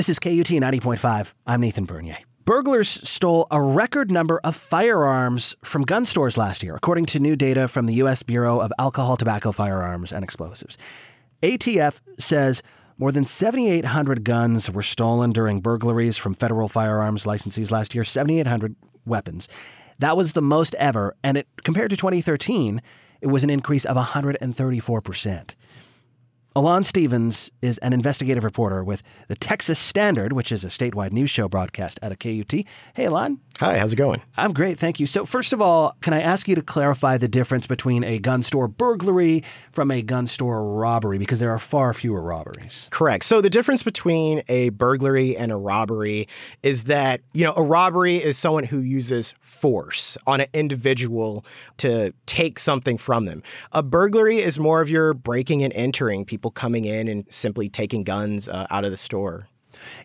This is KUT 90.5. I'm Nathan Bernier. Burglars stole a record number of firearms from gun stores last year, according to new data from the U.S. Bureau of Alcohol, Tobacco, Firearms, and Explosives. ATF says more than 7,800 guns were stolen during burglaries from federal firearms licensees last year, 7,800 weapons. That was the most ever, and it compared to 2013, it was an increase of 134%. Alain Stephens is an investigative reporter with the Texas Standard, which is a statewide news show broadcast out of KUT. Hey, Alain. Hi, how's it going? I'm great, thank you. So, first of all, can I ask you to clarify the difference between a gun store burglary from a gun store robbery? Because there are far fewer robberies. Correct. So, the difference between a burglary and a robbery is that, you know, a robbery is someone who uses force on an individual to take something from them. A burglary is more of your breaking and entering, people coming in and simply taking guns uh, out of the store.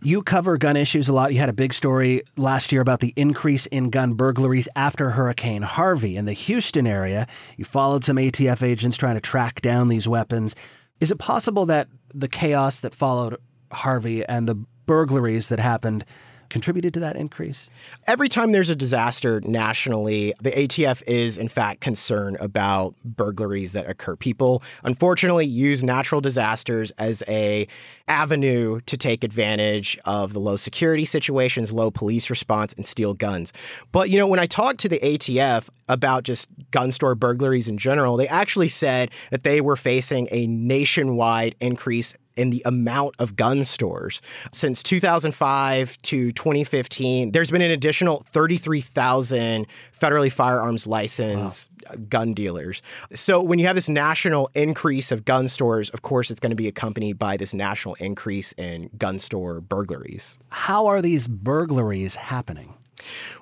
You cover gun issues a lot. You had a big story last year about the increase in gun burglaries after Hurricane Harvey in the Houston area. You followed some ATF agents trying to track down these weapons. Is it possible that the chaos that followed Harvey and the burglaries that happened contributed to that increase? Every time there's a disaster nationally, the ATF is in fact concerned about burglaries that occur. People unfortunately use natural disasters as a avenue to take advantage of the low security situations, low police response and steal guns. But you know, when I talked to the ATF about just gun store burglaries in general, they actually said that they were facing a nationwide increase in the amount of gun stores. Since 2005 to 2015, there's been an additional 33,000 federally firearms licensed wow. Uh, gun dealers. So when you have this national increase of gun stores, of course, it's going to be accompanied by this national increase in gun store burglaries. How are these burglaries happening?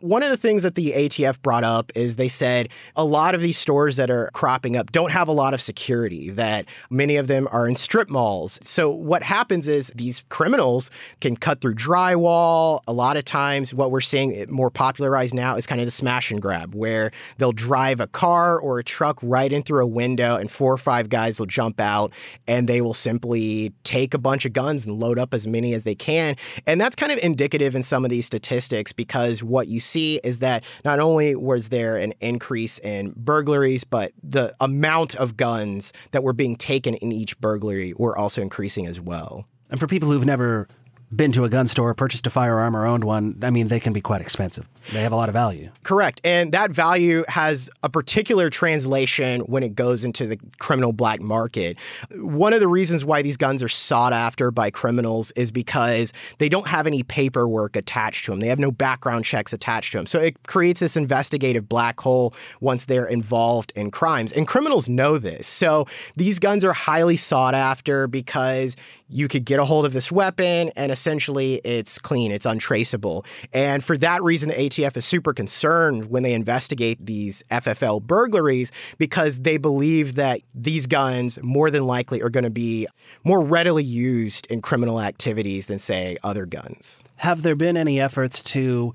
One of the things that the ATF brought up is they said a lot of these stores that are cropping up don't have a lot of security, that many of them are in strip malls. So what happens is these criminals can cut through drywall. A lot of times, what we're seeing more popularized now is kind of the smash and grab, where they'll drive a car or a truck right in through a window, and four or five guys will jump out and they will simply take a bunch of guns and load up as many as they can. And that's kind of indicative in some of these statistics because what you see is that not only was there an increase in burglaries, but the amount of guns that were being taken in each burglary were also increasing as well. And for people who've never been to a gun store, purchased a firearm, or owned one, I mean, they can be quite expensive. They have a lot of value. Correct. And that value has a particular translation when it goes into the criminal black market. One of the reasons why these guns are sought after by criminals is because they don't have any paperwork attached to them, they have no background checks attached to them. So it creates this investigative black hole once they're involved in crimes. And criminals know this. So these guns are highly sought after because you could get a hold of this weapon and essentially it's clean, it's untraceable. And for that reason, the ATF is super concerned when they investigate these FFL burglaries because they believe that these guns more than likely are going to be more readily used in criminal activities than, say, other guns. Have there been any efforts to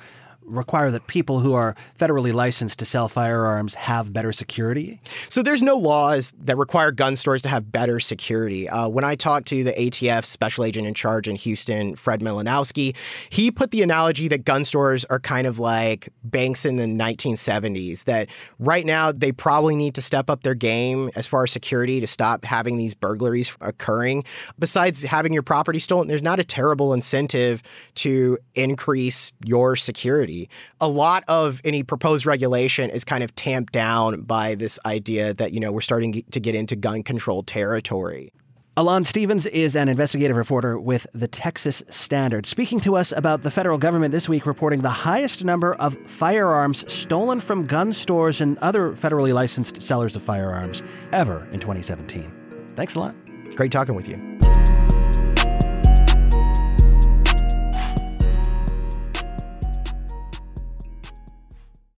require that people who are federally licensed to sell firearms have better security? So there's no laws that require gun stores to have better security. Uh, when I talked to the ATF special agent in charge in Houston, Fred Milanowski, he put the analogy that gun stores are kind of like banks in the 1970s, that right now they probably need to step up their game as far as security to stop having these burglaries occurring. Besides having your property stolen, there's not a terrible incentive to increase your security. A lot of any proposed regulation is kind of tamped down by this idea that, you know, we're starting to get into gun control territory. Alain Stephens is an investigative reporter with the Texas Standard, speaking to us about the federal government this week reporting the highest number of firearms stolen from gun stores and other federally licensed sellers of firearms ever in 2017. Thanks a lot. Great talking with you.